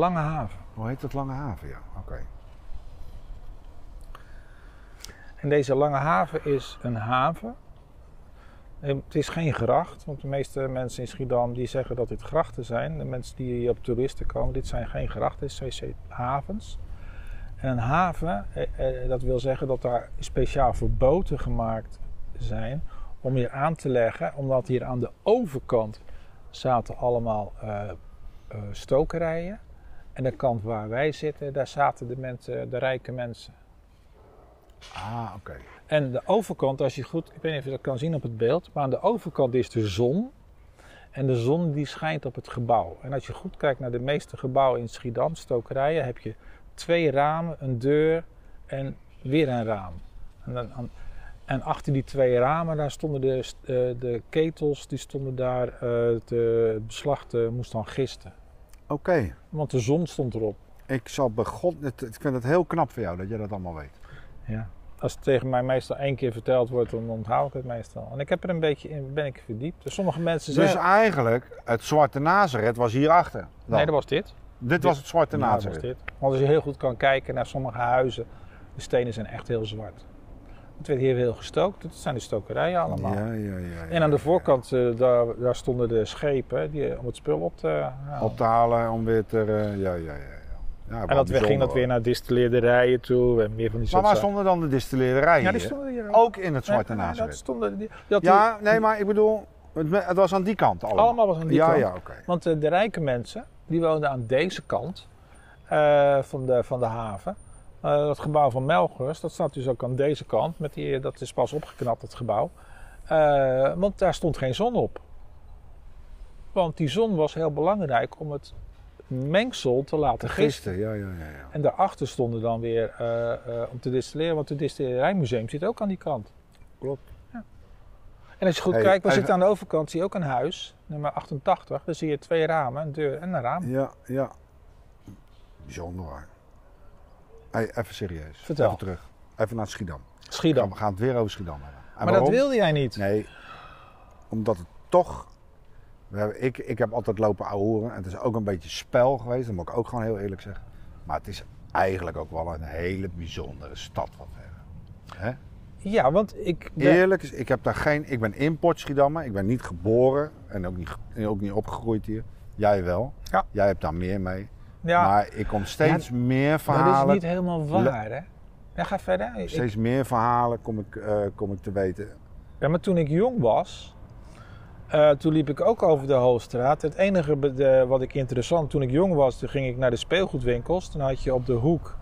Lange Haven. Hoe heet dat Lange Haven? Ja, oké. En deze Lange Haven is een haven. Eh, Het is geen gracht, want de meeste mensen in Schiedam die zeggen dat dit grachten zijn. De mensen die hier op toeristen komen, dit zijn geen grachten, dit zijn CC havens. En een haven, eh, eh, dat wil zeggen dat daar speciaal voor boten gemaakt zijn om hier aan te leggen. Omdat hier aan de overkant zaten allemaal stokerijen. En de kant waar wij zitten, daar zaten de, mensen, de rijke mensen. Ah, oké. En de overkant, als je goed, ik weet niet of je dat kan zien op het beeld, maar aan de overkant is de zon. En de zon die schijnt op het gebouw. En als je goed kijkt naar de meeste gebouwen in Schiedam, stokerijen, heb je twee ramen, een deur en weer een raam. En, dan, en achter die twee ramen, daar stonden de, eh, de ketels, die stonden daar, eh, te, het beslag moest dan gisten. Oké. Want de zon stond erop. Ik zal begon. Ik vind het heel knap van jou dat je dat allemaal weet. Ja. Als het tegen mij meestal één keer verteld wordt, dan onthoud ik het meestal. En ik heb er een beetje in ben ik verdiept. Dus sommige mensen Dus zeggen... eigenlijk, het Zwarte Nazareth was hierachter. dan. nee, dat was dit. Dit was het Zwarte Ja, dat was Nazareth. dit. Want als je heel goed kan kijken naar sommige huizen, de stenen zijn echt heel zwart. Het werd hier heel gestookt. Dat zijn de stokerijen allemaal. Ja, ja, ja, ja, En aan de ja. voorkant, eh, daar, daar stonden de schepen die, om het spul op te halen. Op te halen om weer te. eh, ja, ja, ja. ja. ja en dat ging dat weer naar distilleerderijen toe en meer van die Maar waar stonden dan de distillerijen? Ja, die stonden hier ook. Ook in het Zwarte Nee, dat stonden, die, dat Ja, nee, maar ik bedoel, het, het was aan die kant allemaal. Allemaal was aan die ja, kant. Ja, oké. Want eh, de rijke mensen, die woonden aan deze kant eh, van, de, van de haven. Eh dat gebouw van Melgers, dat staat dus ook aan deze kant. Met die, dat is pas opgeknapt, het gebouw. Eh, want daar stond geen zon op. Want die zon was heel belangrijk om het mengsel te laten gisten. Ja, ja, ja. ja. En daarachter stonden dan weer eh, om te distilleren, want het distillerijmuseum zit ook aan die kant. Klopt. En als je goed Hey, kijkt, we zitten aan de overkant, zie je ook een huis, nummer 88. Daar zie je twee ramen, een deur en een raam. Ja, ja. Bijzonder hoor. Hey, even serieus. Vertel. Even terug. Even naar Schiedam. Schiedam. We gaan het weer over Schiedam hebben. En Maar dat wilde jij niet. Nee, omdat het toch... We hebben, ik, ik heb altijd lopen ouwehoeren. En het is ook een beetje spel geweest. Dat moet ik ook gewoon heel eerlijk zeggen. Maar het is eigenlijk ook wel een hele bijzondere stad wat we hebben. Hè? Ja, want ik ben... Eerlijk, is, ik heb daar geen... Ik ben import Schiedammer. Ik ben niet geboren. En ook niet, ook niet opgegroeid hier. Jij wel. Ja. Jij hebt daar meer mee. Ja, Maar ik kom steeds meer dat verhalen... is niet helemaal waar, hè? Ja, ga verder. Ik- Steeds meer verhalen kom ik, eh, kom ik te weten. ja, maar toen ik jong was, eh, toen liep ik ook over de Hoofdstraat. Het enige wat ik interessant, toen ik jong was, toen ging ik naar de speelgoedwinkels. Dan had je op de hoek,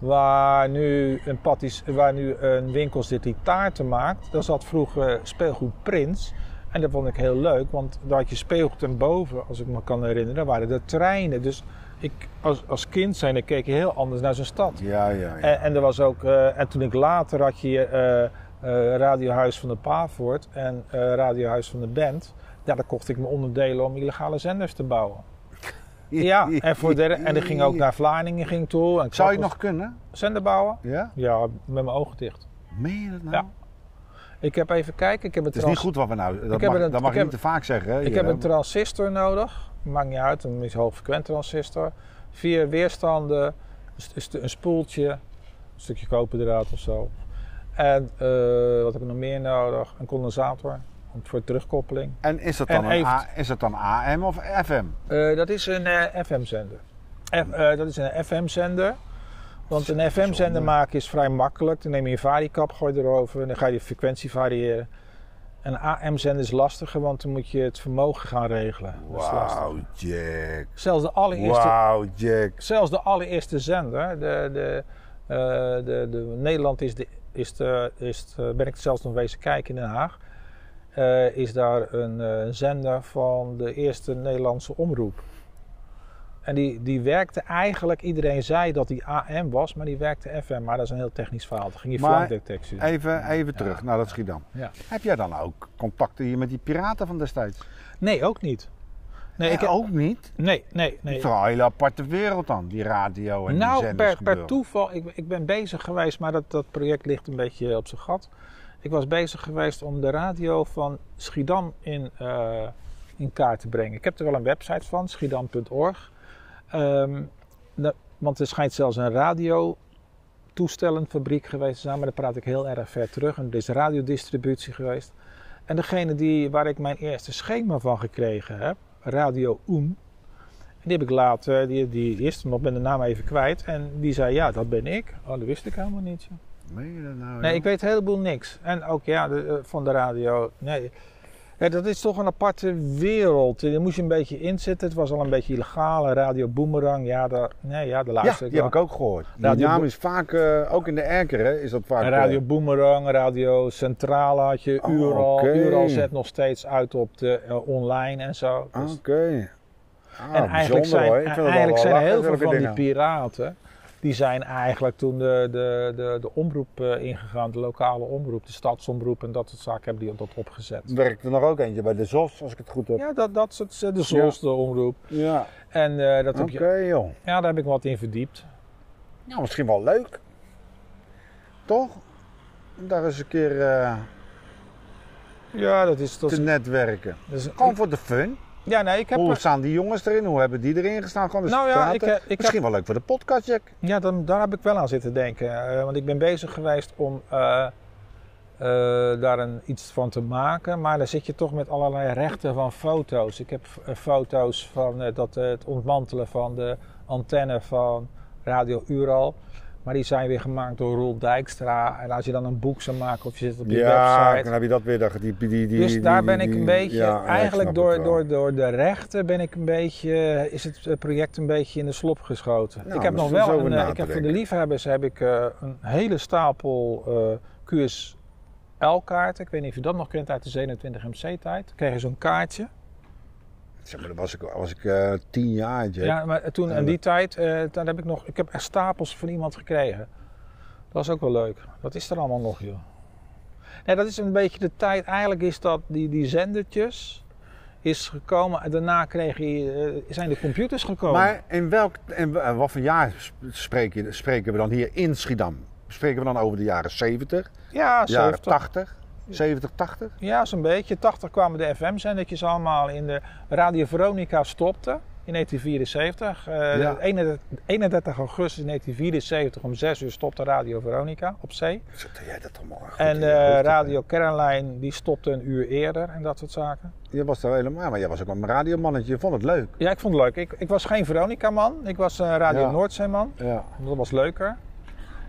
waar nu een, patis, waar nu een winkel zit die taarten maakt. Daar zat vroeger speelgoed Prins. En dat vond ik heel leuk, want daar had je speelgoed en boven, als ik me kan herinneren, waren de treinen. Dus ik, als, als kind zijn, dan keek je heel anders naar zo'n stad. Ja, ja, ja. En, en er was ook, eh, en toen ik later had je eh, eh, Radiohuis van de Pavoort en Radiohuis van de Band. Ja, daar kocht ik me onderdelen om illegale zenders te bouwen. Ja, en, voor de, en ik ging ook naar Vlaardingen ging toe. En Zou je nog kunnen? zender bouwen? Ja? Ja, met mijn ogen dicht. Meen je dat nou? Ja. Ik heb even kijken, ik heb Het is niet goed wat we nou... Dat mag, een- dat mag je niet te vaak zeggen. Hè? ik heb een transistor nodig. Maakt niet uit, een hoogfrequent transistor. Vier weerstanden, een, spoeltje, een stukje koperdraad of zo. En eh, wat heb ik nog meer nodig? Een condensator voor terugkoppeling. En is dat, dan een A, is dat dan AM of FM? Eh, dat is een eh, FM-zender. Dat is een FM-zender. Want een FM-zender maken is vrij makkelijk. Dan neem je een variekap, gooi erover en dan ga je de frequentie variëren. Een AM-zender is lastiger, want dan moet je het vermogen gaan regelen. Wauw, Jack. Zelfs de allereerste, Wauw, Jack. zelfs de allereerste zender, de, de, eh, de, de, Nederland is, de, is, de, is de- ben ik zelfs nog wezen kijken in Den Haag, eh, is daar een eh, zender van de eerste Nederlandse omroep. En die, die werkte eigenlijk, iedereen zei dat die AM was, maar die werkte FM. Maar dat is een heel technisch verhaal. Dan ging je Maar flankdetectie. Even, even terug naar dat Schiedam. Ja. Heb jij dan ook contacten hier met die piraten van destijds? Nee, ook niet. Nee, ik, ook niet. nee, nee, Het nee. is toch een hele aparte wereld dan, die radio en die Nou, zenders per, per toeval, ik, ik ben bezig geweest, maar dat, dat project ligt een beetje op zijn gat. Ik was bezig geweest om de radio van Schiedam in, eh, in kaart te brengen. Ik heb er wel een website van, schiedam.org. Ehm, dat- want er schijnt zelfs een radiotoestellenfabriek geweest te zijn, maar daar praat ik heel erg ver terug. En er is radiodistributie geweest. En degene die, waar ik mijn eerste schema van gekregen heb, Radio Oem, die heb ik later, die, die, die is nog, ben de naam even kwijt. En die zei, ja, dat ben ik. Oh, dat wist ik helemaal niet. Meen je dat nou? Nee, joh? ik weet een heleboel niks. En ook ja, de, eh, van de radio. Nee. Ja, dat is toch een aparte wereld. Daar moest je een beetje inzitten. Het was al een beetje illegaal. Radio Boomerang, ja, daar, nee, ja, daar Ja, luister ik die heb ik ook gehoord. Die Radio naam is vaak, eh, ook in de erker, hè, is dat vaak... En eh, Radio Boomerang, Radio Centrale had je, Oh, Ural. Ural zet nog steeds uit op de eh, online en zo. Dus- Oké. Ah, en eigenlijk zijn, hoor. Eigenlijk zijn heel veel van die piraten... die zijn eigenlijk toen de, de, de, de omroep eh, ingegaan. De lokale omroep, de stadsomroep en dat soort zaken hebben die dat opgezet. Er werkt er nog ook eentje bij de ZOS, als ik het goed heb. Ja, dat, dat soort, eh, de ZOS, de omroep. Ja. En eh, dat heb Oké, je, joh. ja, daar heb ik wat in verdiept. Nou, misschien wel leuk. Toch? Daar eens een keer Ja, dat is... Dat te is, netwerken. dat is- Gewoon voor de fun. Ja, nee, ik heb... Hoe staan die jongens erin? Hoe hebben die erin gestaan? Gewoon eens Nou ja, praten. ik, heb- ik heb Misschien wel leuk voor de podcast, Jack. Ja, dan, daar heb ik wel aan zitten denken. Eh, want ik ben bezig geweest om eh, eh, daar een, iets van te maken. Maar dan zit je toch met allerlei rechten van foto's. Ik heb eh, foto's van eh, dat, eh, het ontmantelen van de antenne van Radio Ural. Maar die zijn weer gemaakt door Roel Dijkstra. En als je dan een boek zou maken of je zit op je Ja, website. dan heb je dat weer. Die, die, die, Dus daar ben ik een beetje, ja, ja, eigenlijk door, door, door de rechten ben ik een beetje, is het project een beetje in de slop geschoten. Nou, ik heb nog wel, een, eh, ik heb voor de liefhebbers heb ik eh, een hele stapel eh QSL-kaarten. Ik weet niet of je dat nog kent uit de 27 MC-tijd. Dan kreeg je zo'n kaartje. Zeg maar, dan was ik, was ik eh, tien jaar, Jack. Ja, maar toen in die tijd, eh, daar heb ik nog, ik heb echt stapels van iemand gekregen. Dat was ook wel leuk. Wat is er allemaal nog, joh? Nee, dat is een beetje de tijd. Eigenlijk is dat die, die zendertjes is gekomen. En daarna kreeg je, eh, zijn de computers gekomen. Maar in welk, wa- wat voor jaar sp- spreken, spreken we dan hier in Schiedam? Spreken we dan over de jaren 70, ja, jaren 70. 80, 70, 80? Ja, zo'n beetje. 80 kwamen de FM-zendertjes allemaal in de Radio Veronica stopte in 1974. Eh, Ja. 31, 31 augustus 1974 om 6 uur stopte Radio Veronica op zee. Doe jij dat allemaal goed En hè? Radio Caroline die stopte een uur eerder en dat soort zaken. Je was daar helemaal, maar jij was ook een radiomannetje. Je vond het leuk. Ja, ik vond het leuk. Ik, ik was geen Veronica-man. Ik was een Radio Ja. Noordzee-man. Ja. Dat was leuker.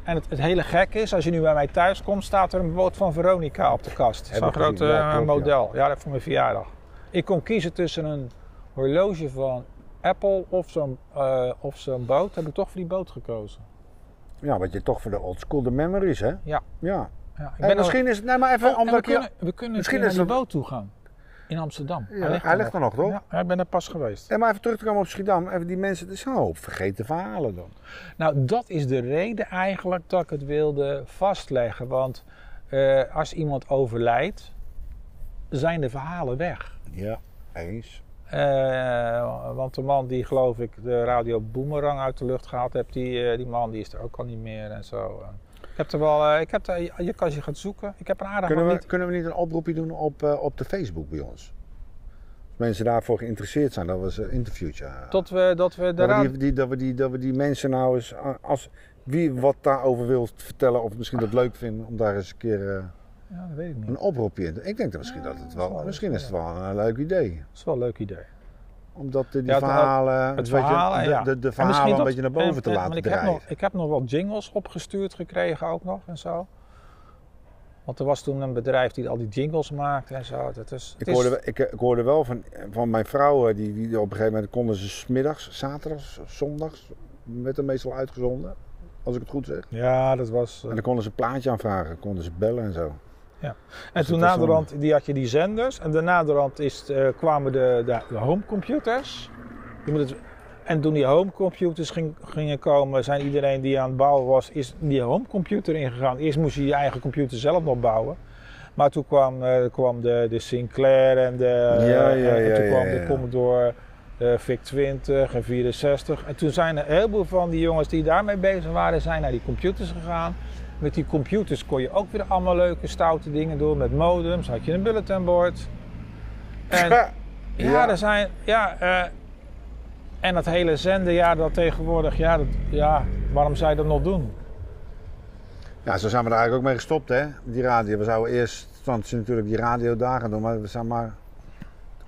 En het, het hele gek is, als je nu bij mij thuis komt, staat er een boot van Veronica op de kast. Zo'n groot eh, klopt, model. Ja. dat voor mijn verjaardag. Ik kon kiezen tussen een horloge van Apple of zo'n eh, of zo'n boot. Heb ik toch voor die boot gekozen. ja, wat je toch voor de old school, de memories, hè? Ja. Ja. Ja, ik En ben misschien is het, nee maar even, oh, we omdat je... kunnen, we kunnen misschien misschien is naar die boot toe gaan. In Amsterdam. Ja, hij ligt er nog, toch? Ja, ik ben er pas geweest. En maar even terug te komen op Schiedam, even die mensen, het is een hoop vergeten verhalen dan. Nou, dat is de reden eigenlijk dat ik het wilde vastleggen. Want eh, als iemand overlijdt, zijn de verhalen weg. Ja, eens. Eh, want de man die geloof ik de radio Boomerang uit de lucht gehaald heeft, die, eh, die man die is er ook al niet meer en zo. Ik heb er wel, eh, ik heb er, je kan je gaan zoeken. Ik heb een aardig Kunnen we, niet. kunnen we niet een oproepje doen op, eh, op de Facebook bij ons? Als mensen daarvoor geïnteresseerd zijn, dat ze een interviewtje. Tot we, dat we de dat, we die, dat, we die, dat we die mensen nou eens, eh, als wie wat daarover wil vertellen of misschien dat leuk vinden, om daar eens een keer eh, Ja, dat weet ik niet. een oproepje in te... Ik denk dat misschien Ja, dat het dat wel- misschien is het wel een leuk idee. Dat is wel een leuk idee. Omdat eh, die Ja, verhalen, Het weet je, verhaal, de, ja. de, de En verhalen een dat- beetje naar boven en- te en- laten want ik drijven. heb, nog, ik heb nog wel jingles opgestuurd gekregen ook nog en zo. Want er was toen een bedrijf die al die jingles maakte en zo. Dat is, Ik is- hoorde, ik, ik hoorde wel van, van mijn vrouw, eh, die, die op een gegeven moment konden ze smiddags, zaterdags, zondags, werd er meestal uitgezonden, als ik het goed zeg. Ja, dat was... eh, En dan konden ze een plaatje aanvragen, konden ze bellen en zo. En dus toen het is naderhand die had je die zenders. En daarna naderhand is, eh, kwamen de, de, de homecomputers. Je moet het, en toen die homecomputers ging, gingen komen, zijn iedereen die aan het bouwen was, is die homecomputer ingegaan. Eerst moest je je eigen computer zelf nog bouwen. Maar toen kwam, eh, kwam de, de Sinclair en, de, Ja, ja, en toen ja, kwam ja, de ja. Commodore eh, VIC-20 en 64. En toen zijn er een heleboel van die jongens die daarmee bezig waren, zijn naar die computers gegaan. Met die computers kon je ook weer allemaal leuke stoute dingen doen. Met modems had je een bulletinboard. En ja, Ja. er zijn. Ja, eh, En dat hele zenden, ja, dat tegenwoordig, ja, dat, ja, waarom zou je dat nog doen? Ja, zo zijn we er eigenlijk ook mee gestopt, hè? Die radio. We zouden eerst, want ze natuurlijk die radiodagen doen, maar we zijn maar.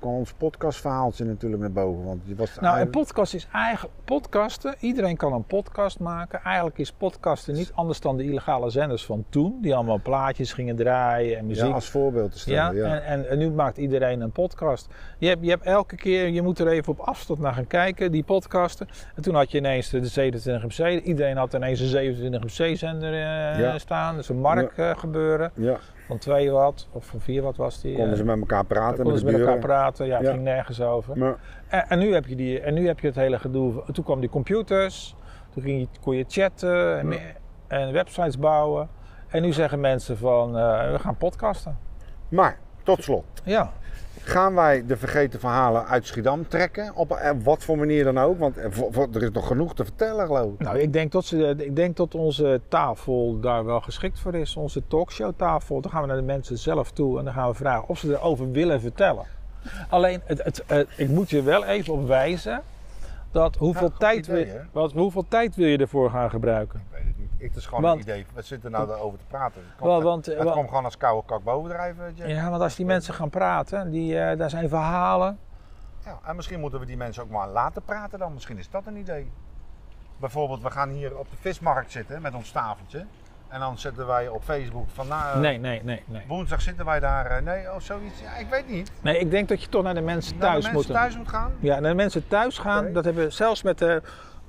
Kwam ons podcastverhaaltje natuurlijk naar boven. Want die was Nou, een podcast is eigenlijk podcasten. Iedereen kan een podcast maken. Eigenlijk is podcasten niet anders dan de illegale zenders van toen, die allemaal plaatjes gingen draaien en muziek. ja, als voorbeeld te stellen. Ja, En, en, en nu maakt iedereen een podcast. Je hebt, je hebt elke keer, je moet er even op afstand naar gaan kijken, die podcasten. En toen had je ineens de 27 MC. Iedereen had ineens een 27 MC zender eh, Ja. staan. Dus een markt eh, gebeuren. ja. Van 2 watt of van 4 watt was die. konden eh, ze met elkaar praten. konden ze met elkaar praten. Ja, het Ja. ging nergens over. Maar, En, en, nu heb je die, en nu heb je het hele gedoe. Toen kwam die computers. Toen ging je, kon je chatten en, Ja. en websites bouwen. En nu zeggen mensen van, eh, we gaan podcasten. maar, tot slot. Ja. Gaan wij de vergeten verhalen uit Schiedam trekken? Op eh, wat voor manier dan ook? Want er voor- er is nog genoeg te vertellen, geloof ik. Nou, ik denk, dat ze, ik denk dat onze tafel daar wel geschikt voor is. Onze talkshowtafel. Dan gaan we naar de mensen zelf toe en dan gaan we vragen of ze erover willen vertellen. Alleen, het, het, het- ik moet je wel even op wijzen dat hoeveel, goed tijd, idee, wil- wat, hoeveel tijd wil je ervoor gaan gebruiken? Het is gewoon Want- een idee. We zitten nou daarover te praten. Het komt, Wel, want, het wel- komt gewoon als koude kak bovendrijven. Jack. Ja, want als die mensen gaan praten, die, eh, daar zijn verhalen. Ja, en misschien moeten we die mensen ook maar laten praten dan. Misschien is dat een idee. Bijvoorbeeld, we gaan hier op de vismarkt zitten met ons tafeltje. En dan zetten wij op Facebook van nou, Nee, nee, nee, nee. woensdag zitten wij daar. eh, nee, of zoiets. Ja, ik weet niet. Nee, ik denk dat je toch naar de mensen Naar de thuis mensen moet. thuis moet gaan. Ja, naar de mensen thuis gaan. Dat hebben we zelfs met de,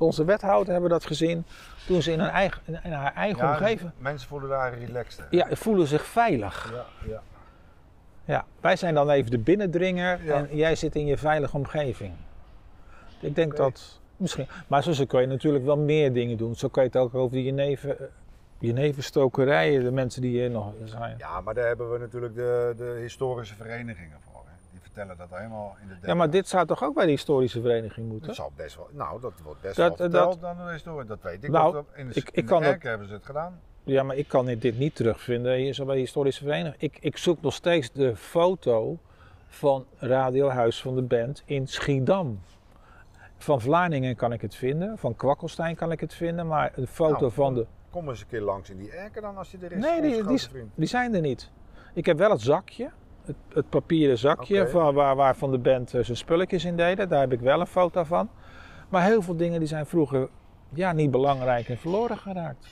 onze wethouder hebben dat gezien. Toen ze in, hun eigen, in, haar eigen Ja, omgeving. Mensen voelen daar relaxed. Ja, voelen zich veilig. ja, ja. Ja, wij zijn dan even de binnendringer Ja. en jij zit in je veilige omgeving. Ik denk dat misschien. Maar zo, zo kun je natuurlijk wel meer dingen doen. Zo kan je het ook over de jenever, eh, jeneverstokerijen, de mensen die hier nog zijn. Ja, maar daar hebben we natuurlijk de, de historische verenigingen voor. Vertellen dat helemaal in de Ja, maar dit zou toch ook bij de historische vereniging moeten? Dat zal best wel. Nou, dat wordt best Dat- wel dat- verteld dan de historie. Dat weet ik. Nou, dat in de, ik- ik kan kerk hebben ze het gedaan. Ja, maar ik kan dit niet terugvinden hier zo bij de historische vereniging. Ik, ik zoek nog steeds de foto van Radio Huis van de Band in Schiedam. Van Vlaardingen kan ik het vinden, van Kwakkelstein kan ik het vinden, maar een foto Nou, van de... Kom eens een keer langs in die erken dan als je er is. Nee, die, die zijn er niet. Ik heb wel het zakje, het, het papieren zakje Oké. van, waar, waar Van de Band eh, zijn spulletjes in deden. Daar heb ik wel een foto van. Maar heel veel dingen die zijn vroeger ja, niet belangrijk en verloren geraakt.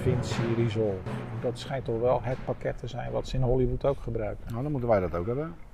DaVinci Resolve. Dat schijnt toch wel het pakket te zijn wat ze in Hollywood ook gebruiken. Nou, dan moeten wij dat ook hebben.